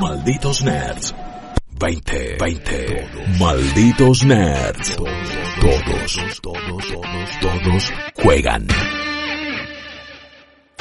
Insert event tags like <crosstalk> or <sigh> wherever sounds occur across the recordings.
Malditos Nerds. 20, 20. Malditos Nerds. Todos, todos, todos, todos juegan.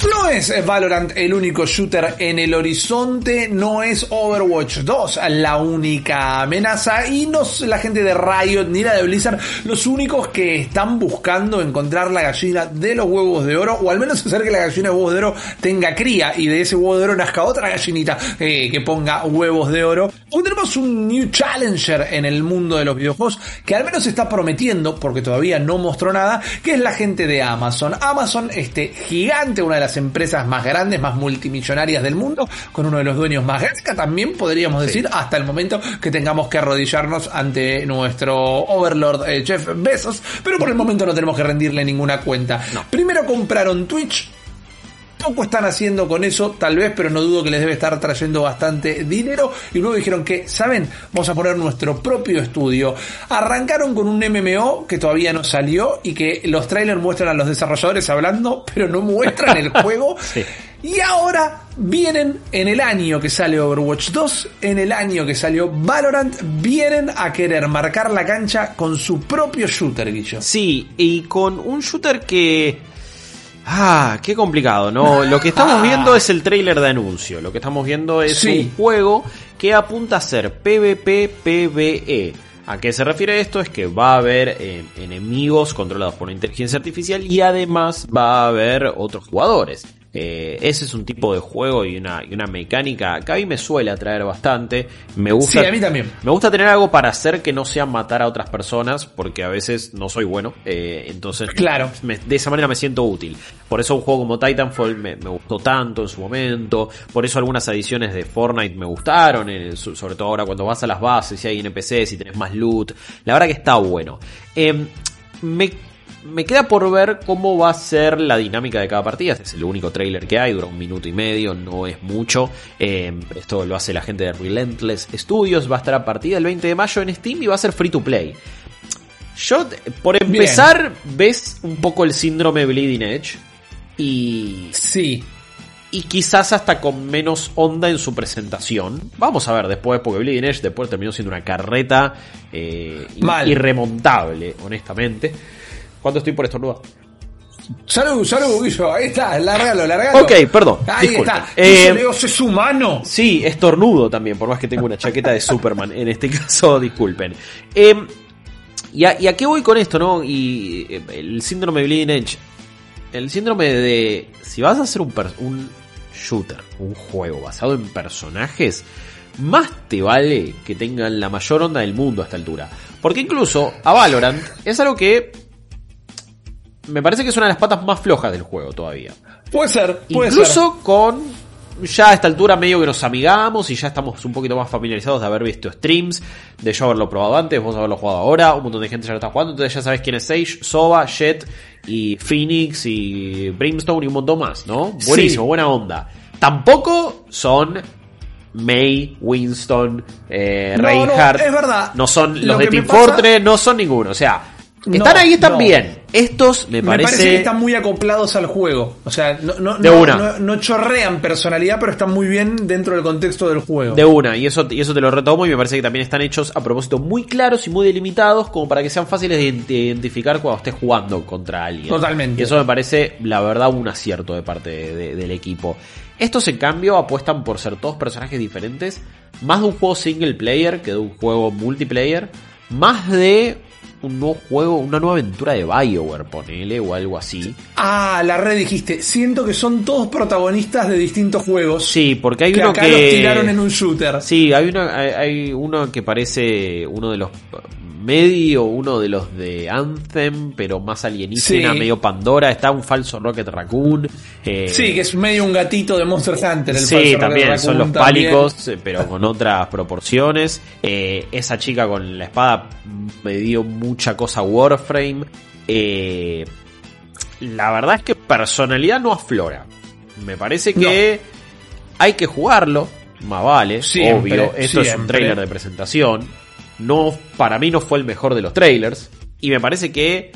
No es Valorant el único shooter en el horizonte, no es Overwatch 2 la única amenaza y no es la gente de Riot ni la de Blizzard los únicos que están buscando encontrar la gallina de los huevos de oro o al menos hacer que la gallina de huevos de oro tenga cría y de ese huevo de oro nazca otra gallinita eh, que ponga huevos de oro. Hoy tenemos un new challenger en el mundo de los videojuegos que al menos está prometiendo, porque todavía no mostró nada, que es la gente de Amazon. Amazon, este gigante, una de las empresas más grandes, más multimillonarias del mundo, con uno de los dueños más grandes, también podríamos decir, hasta el momento que tengamos que arrodillarnos ante nuestro overlord eh, Jeff Bezos, pero por el momento no tenemos que rendirle ninguna cuenta. Primero compraron Twitch, poco están haciendo con eso, tal vez, pero no dudo que les debe estar trayendo bastante dinero. Y luego dijeron que, ¿saben? Vamos a poner nuestro propio estudio. Arrancaron con un MMO que todavía no salió y que los trailers muestran a los desarrolladores hablando, pero no muestran el <laughs> juego. Y ahora vienen en el año que sale Overwatch 2, en el año que salió Valorant, vienen a querer marcar la cancha con su propio shooter, Guillo. Sí, y con un shooter que Ah, qué complicado, ¿no? <laughs> Lo que estamos viendo es el trailer de anuncio. Lo que estamos viendo es un juego que apunta a ser PvP PvE. ¿A qué se refiere esto? Es que va a haber eh, enemigos controlados por inteligencia artificial y además va a haber otros jugadores. Eh, ese es un tipo de juego y una, y una mecánica que a mí me suele atraer bastante. Me gusta, sí, a mí también. Me gusta tener algo para hacer que no sea matar a otras personas, porque a veces no soy bueno. Eh, entonces, claro. de esa manera me siento útil. Por eso un juego como Titanfall me, gustó tanto en su momento. Por eso algunas ediciones de Fortnite me gustaron, sobre todo ahora cuando vas a las bases y hay NPCs y tenés más loot. La verdad que está bueno. Eh, me me queda por ver cómo va a ser la dinámica de cada partida. Este es el único trailer que hay, dura un minuto y medio, no es mucho. Eh, esto lo hace la gente de Relentless Studios. Va a estar a partir del 20 de mayo en Steam y va a ser free to play. Yo, por empezar, ves un poco el síndrome Bleeding Edge. Y. Sí. Y quizás hasta con menos onda en su presentación. Vamos a ver después, porque Bleeding Edge después terminó siendo una carreta eh, irremontable, honestamente. ¿Cuánto estoy por estornudar? Salud, salud, Guillo. Ahí está, largalo, largalo. Ok, perdón. Ahí está. Eh, es humano. Sí, estornudo también, por más que tengo una chaqueta de Superman. En este caso, <laughs> disculpen. Eh, y, a, qué voy con esto, no? Y eh, el síndrome de Bleeding Edge. El síndrome de. Si vas a hacer un, un shooter, un juego basado en personajes, más te vale que tengan la mayor onda del mundo a esta altura. Porque incluso a Valorant es algo que me parece que es una de las patas más flojas del juego todavía. Puede ser, puede Incluso con ya a esta altura medio que nos amigamos y ya estamos un poquito más familiarizados de haber visto streams, de yo haberlo probado antes, vos haberlo jugado ahora, un montón de gente ya lo está jugando, entonces ya sabes quién es Sage, Soba, Jet y Phoenix y Brimstone y un montón más, ¿no? Buenísimo, buena onda. Tampoco son May, Winston, eh, Reinhardt. No, es verdad. No son los de Team Fortress, no son ninguno. O sea, están ahí, están bien. Estos me, parece... que están muy acoplados al juego. O sea, no, no, no, chorrean personalidad, pero están muy bien dentro del contexto del juego. De una, y eso, y eso te lo retomo y me parece que también están hechos a propósito muy claros y muy delimitados como para que sean fáciles de identificar cuando estés jugando contra alguien. Totalmente. Y eso me parece, la verdad, un acierto de parte del equipo. Estos, en cambio, apuestan por ser todos personajes diferentes, más de un juego single player que de un juego multiplayer, más de un nuevo juego, una nueva aventura de Bioware, ponele, o algo así. Ah, la red dijiste. Siento que son todos protagonistas de distintos juegos. Sí, porque hay uno que. tiraron en un shooter. Sí, hay uno, hay uno que parece uno de los medio uno de los de Anthem, pero más alienígena, Sí. medio Pandora. Está un falso Rocket Raccoon. eh, Sí, que es medio un gatito de Monster Hunter. El Sí, falso también, Rocket son los Raccoon pálicos, eh, pero con otras proporciones. Eh, esa chica con la espada me dio mucha cosa Warframe. Eh, la verdad es que personalidad no aflora. Me parece que hay que jugarlo, más vale, Siempre, obvio. Esto es un trailer de presentación. No, para mí no fue el mejor de los trailers. Y me parece que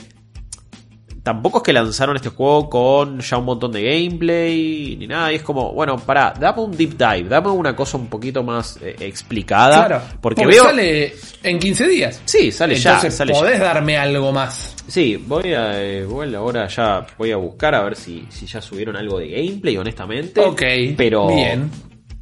tampoco es que lanzaron este juego con ya un montón de gameplay ni nada. Y es como, bueno, pará, dame un deep dive, dame una cosa un poquito más eh, explicada. Claro, porque, porque veo. sale en 15 días. Sí, sale Entonces ya. Sale podés ya. darme algo más. Sí, voy a. eh, bueno, ahora ya voy a buscar a ver si, si ya subieron algo de gameplay, honestamente. Ok, Pero. bien.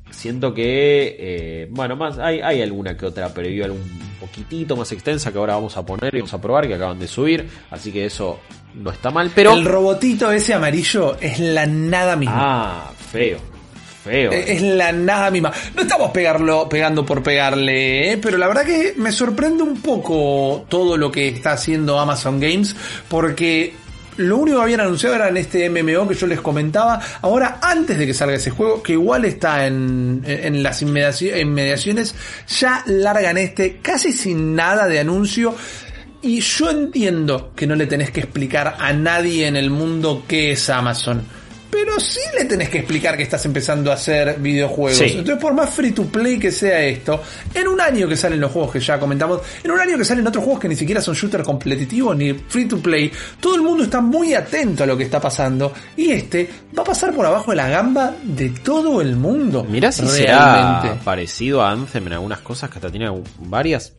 Siento que, eh, bueno, más hay, hay alguna que otra preview, algún poquitito más extensa que ahora vamos a poner y vamos a probar que acaban de subir, así que eso no está mal, pero El robotito ese amarillo es la nada misma. ah, feo, feo. Eh, Es la nada misma. No estamos pegarlo, pegando por pegarle, ¿eh? pero la verdad que me sorprende un poco todo lo que está haciendo Amazon Games, porque lo único que habían anunciado era en este MMO que yo les comentaba. Ahora, antes de que salga ese juego, que igual está en, en las inmediaci- inmediaciones, ya largan este casi sin nada de anuncio. Y yo entiendo que no le tenés que explicar a nadie en el mundo qué es Amazon. Pero sí le tenés que explicar que estás empezando a hacer videojuegos. Sí. Entonces, por más free to play que sea esto, en un año que salen los juegos que ya comentamos, en un año que salen otros juegos que ni siquiera son shooter competitivos ni free to play, todo el mundo está muy atento a lo que está pasando. Y este va a pasar por abajo de la gamba de todo el mundo. Mirá si realmente. será parecido a Anthem en algunas cosas, que hasta tiene varias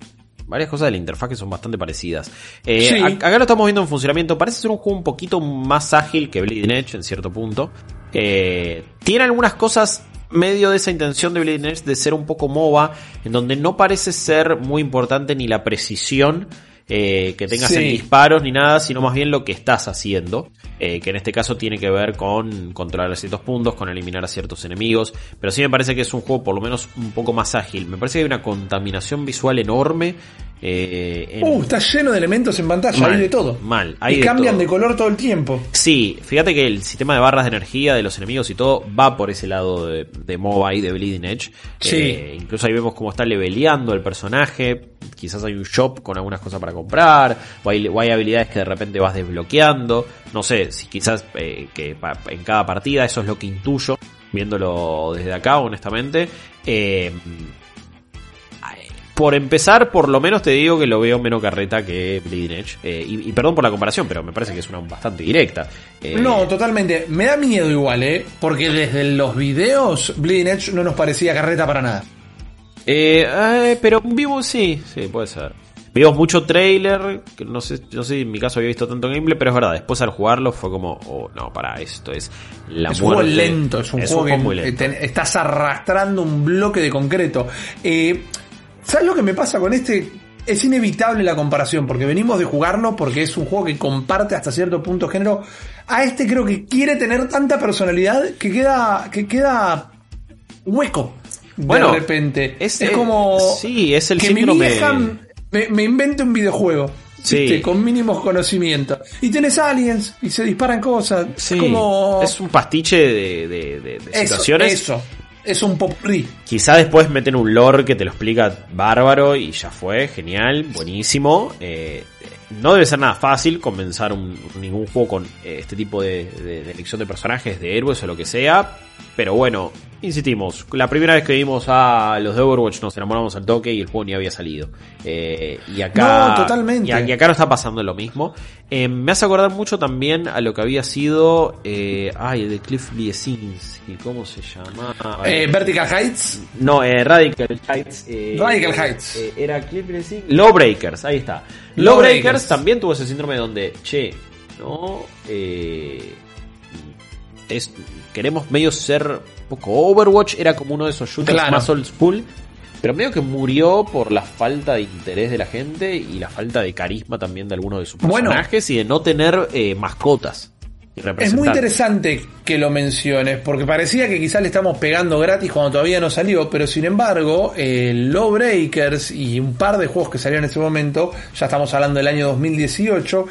varias cosas de la interfaz que son bastante parecidas. Eh, Sí. ac- Acá lo estamos viendo en funcionamiento. Parece ser un juego un poquito más ágil que Bleeding Edge en cierto punto. Eh, tiene algunas cosas medio de esa intención de Bleeding Edge de ser un poco MOBA, en donde no parece ser muy importante ni la precisión eh, que tengas Sí. en disparos ni nada, sino más bien lo que estás haciendo, eh, que en este caso tiene que ver con controlar ciertos puntos, con eliminar a ciertos enemigos, pero sí me parece que es un juego por lo menos un poco más ágil. Me parece que hay una contaminación visual enorme. Eh, en- Uh, está lleno de elementos en pantalla, Mal, hay de todo. mal, hay y de cambian todo. de color todo el tiempo. Sí, fíjate que el sistema de barras de energía de los enemigos y todo va por ese lado de, de MOBA y de Bleeding Edge. Sí. Eh, incluso ahí vemos cómo está leveleando el personaje. Quizás hay un shop con algunas cosas para comprar. O hay, o hay habilidades que de repente vas desbloqueando. No sé, si quizás eh, que pa- en cada partida eso es lo que intuyo. Viéndolo desde acá, honestamente. Eh, por empezar, por lo menos te digo que lo veo menos carreta que Bleeding Edge. Eh, y, y perdón por la comparación, pero me parece que es una bastante directa. Eh, No, totalmente. Me da miedo igual, ¿eh? Porque desde los videos, Bleeding Edge no nos parecía carreta para nada. eh, pero vimos, sí, sí, puede ser. Vimos mucho trailer, que no sé, no sé si en mi caso había visto tanto gameplay, pero es verdad, después al jugarlo fue como, oh, no, para esto es la es un juego muerte. lento, es un juego que muy lento. estás arrastrando un bloque de concreto. Eh, ¿Sabes lo que me pasa con este? Es inevitable la comparación, porque venimos de jugarlo, porque es un juego que comparte hasta cierto punto género. A este creo que quiere tener tanta personalidad que queda, que queda hueco. Bueno, de repente. es- Es, como sí, es el que mi síndrome- vieja me, me invente un videojuego. Sí. Con mínimos conocimientos. Y tenés aliens y se disparan cosas. Sí, es como. es un pastiche de, de- de- de Eso, situaciones. eso. Es un popurrí. Quizá después meten un lore que te lo explica bárbaro y ya fue, genial, buenísimo. Eh, no debe ser nada fácil comenzar un, ningún juego con eh, este tipo de, de- de elección de personajes, de héroes o lo que sea. Pero bueno, insistimos, la primera vez que vimos a los de Overwatch nos enamoramos al toque y el juego ni había salido. Eh, y acá, No, totalmente. Y, acá no está pasando lo mismo. Eh, me hace acordar mucho también a lo que había sido, eh, ay, el de Cliff Bliesinski, ¿cómo se llama? Eh, Vertical Heights. No, eh, Radical Heights. eh, Radical Heights. eh, era Cliff Blessing. Lawbreakers, ahí está. Lawbreakers. Lawbreakers también tuvo ese síndrome donde, che, no, eh, es, queremos medio ser un poco Overwatch, era como uno de esos shooters Claro. más old school. Pero medio que murió por la falta de interés de la gente y la falta de carisma también de algunos de sus Bueno. personajes y de no tener eh, mascotas. y Es muy interesante que lo menciones, porque parecía que quizás le estamos pegando gratis cuando todavía no salió, pero sin embargo, eh, Lawbreakers y un par de juegos que salieron en ese momento, ya estamos hablando del año 2018,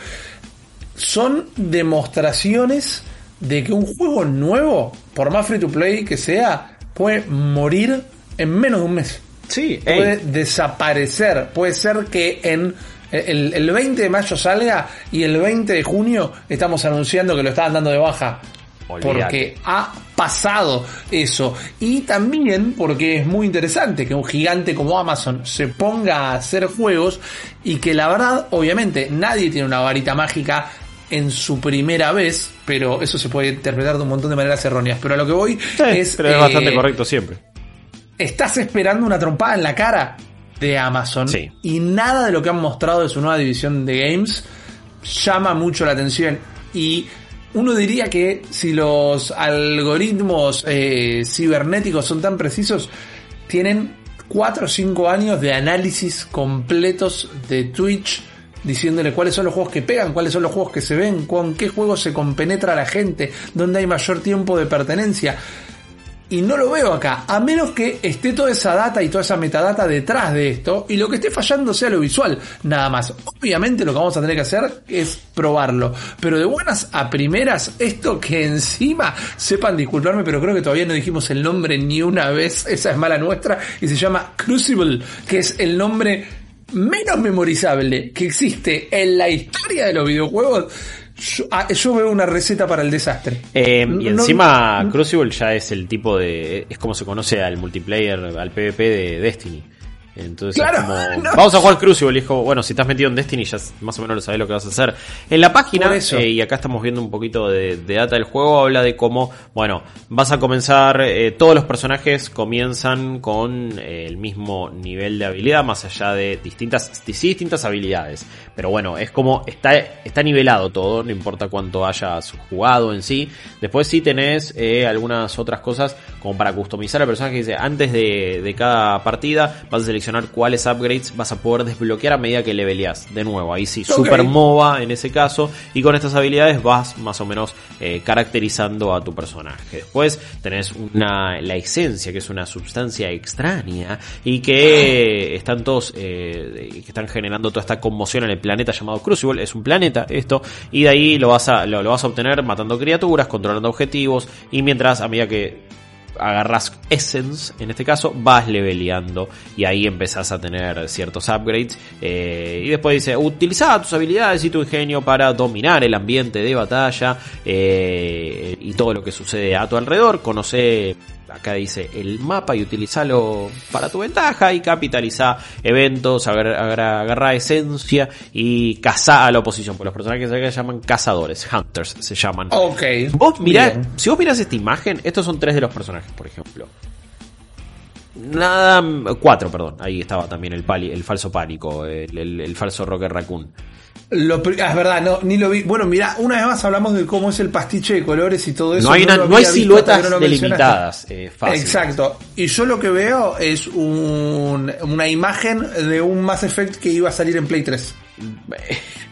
son demostraciones de que un juego nuevo, por más free to play que sea, puede morir en menos de un mes. Sí, ey, Puede desaparecer. Puede ser que en el, el 20 de mayo salga y el 20 de junio estamos anunciando que lo estaban dando de baja. Olvídate. Porque ha pasado eso. Y también porque es muy interesante que un gigante como Amazon se ponga a hacer juegos y que la verdad, obviamente, nadie tiene una varita mágica en su primera vez, pero eso se puede interpretar de un montón de maneras erróneas. Pero a lo que voy Sí, es... pero es eh, bastante correcto siempre. estás esperando una trompada en la cara de Amazon Sí. y nada de lo que han mostrado de su nueva división de games llama mucho la atención y uno diría que si los algoritmos eh, cibernéticos son tan precisos tienen 4 o 5 años de análisis completos de Twitch diciéndole cuáles son los juegos que pegan, cuáles son los juegos que se ven, con qué juegos se compenetra la gente, dónde hay mayor tiempo de pertenencia. Y no lo veo acá, a menos que esté toda esa data y toda esa metadata detrás de esto y lo que esté fallando sea lo visual, nada más. Obviamente lo que vamos a tener que hacer es probarlo, pero de buenas a primeras, esto que encima, sepan disculparme, pero creo que todavía no dijimos el nombre ni una vez, <laughs> esa es mala nuestra, y se llama Crucible, que es el nombre menos memorizable que existe en la historia de los videojuegos. Yo, ah, yo veo una receta para el desastre. Eh, y No- encima Crucible ya es el tipo de... Es como se conoce al multiplayer, al PvP de Destiny. Entonces Claro, como... <laughs> no. Vamos a jugar Crucible. Bueno, si estás metido en Destiny ya más o menos lo sabes lo que vas a hacer. En la página, eh, y acá estamos viendo un poquito de, de data del juego, habla de cómo, bueno, vas a comenzar, eh, todos los personajes comienzan con eh, el mismo nivel de habilidad, más allá de distintas, sí, distintas habilidades. Pero bueno, es como, está, está nivelado todo, no importa cuánto hayas jugado en sí. Después sí tenés algunas otras cosas como para customizar al personaje. Dice, antes de, de cada partida vas a seleccionar cuáles upgrades vas a poder desbloquear a medida que leveleás. De nuevo, ahí sí, Ok. super MOBA en ese caso. Y con estas habilidades vas más o menos eh, caracterizando a tu personaje. Después tenés una, la esencia, que es una sustancia extraña y que están todos, eh, que están generando toda esta conmoción en el planeta llamado Crucible. Es un planeta esto. Y de ahí lo vas a, lo, lo vas a obtener matando criaturas, controlando objetivos. Y mientras, a medida que agarras Essence, en este caso, vas leveleando y ahí empezás a tener ciertos upgrades. eh, y después dice, utiliza tus habilidades y tu ingenio para dominar el ambiente de batalla eh, y todo lo que sucede a tu alrededor. Conoce, acá dice, el mapa y utilizalo para tu ventaja y capitaliza eventos, agarra, esencia y caza a la oposición. Pues los personajes acá se llaman cazadores, hunters se llaman. Ok. Vos mirá, Bien. si vos mirás esta imagen, estos son tres de los personajes, por ejemplo. Nada, cuatro, perdón. Ahí estaba también el pali, el falso pánico, el, el- el falso Rocker Raccoon. Lo pri- ah, es verdad, no, ni lo vi. Bueno, mira, una vez más hablamos de cómo es el pastiche de colores y todo eso. No hay, una- no hay siluetas no delimitadas. eh, fácil. Exacto. Y yo lo que veo es un, una imagen de un Mass Effect que iba a salir en Play 3. <laughs>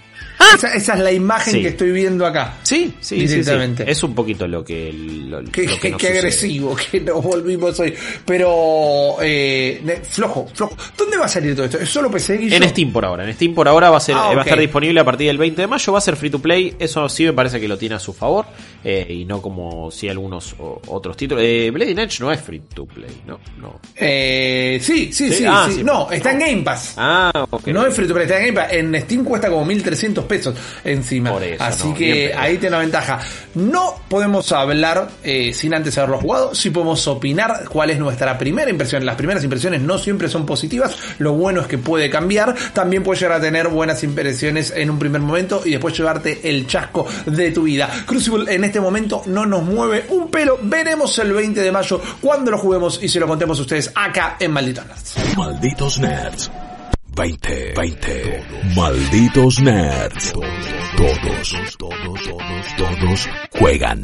Esa, esa es la imagen Sí. que estoy viendo acá. Sí, sí, sí, sí. Directamente. Es un poquito lo que, lo, lo Qué, que qué- nos qué sucede. agresivo que nos volvimos hoy. Pero, eh, flojo, flojo. ¿Dónde va a salir todo esto? ¿Es solo PC? En Steam por ahora. En Steam por ahora va a ser, Ah, va a estar disponible a partir del 20 de mayo. Va a ser free to play. Eso sí me parece que lo tiene a su favor. eh, y no como si algunos o- otros títulos. Eh, Blade Edge no es free to play, ¿no? No. Eh, sí, sí, Sí, sí. ah, sí. sí. No, está en Game Pass. Ah, ok. No es free to play, está en Game Pass. En Steam cuesta como 1300 pesos encima. Por eso, Así no, que ahí tiene una ventaja. No podemos hablar eh, sin antes haberlo jugado. Sí podemos opinar cuál es nuestra primera impresión. Las primeras impresiones no siempre son positivas. Lo bueno es que puede cambiar. También puede llegar a tener buenas impresiones en un primer momento y después llevarte el chasco de tu vida. Crucible en este momento no nos mueve un pelo. Veremos el 20 de mayo cuando lo juguemos y se lo contemos a ustedes acá en Malditos Nerds. Malditos Nerds. 20, 20. Malditos Nerds. Todos, todos, todos, todos juegan.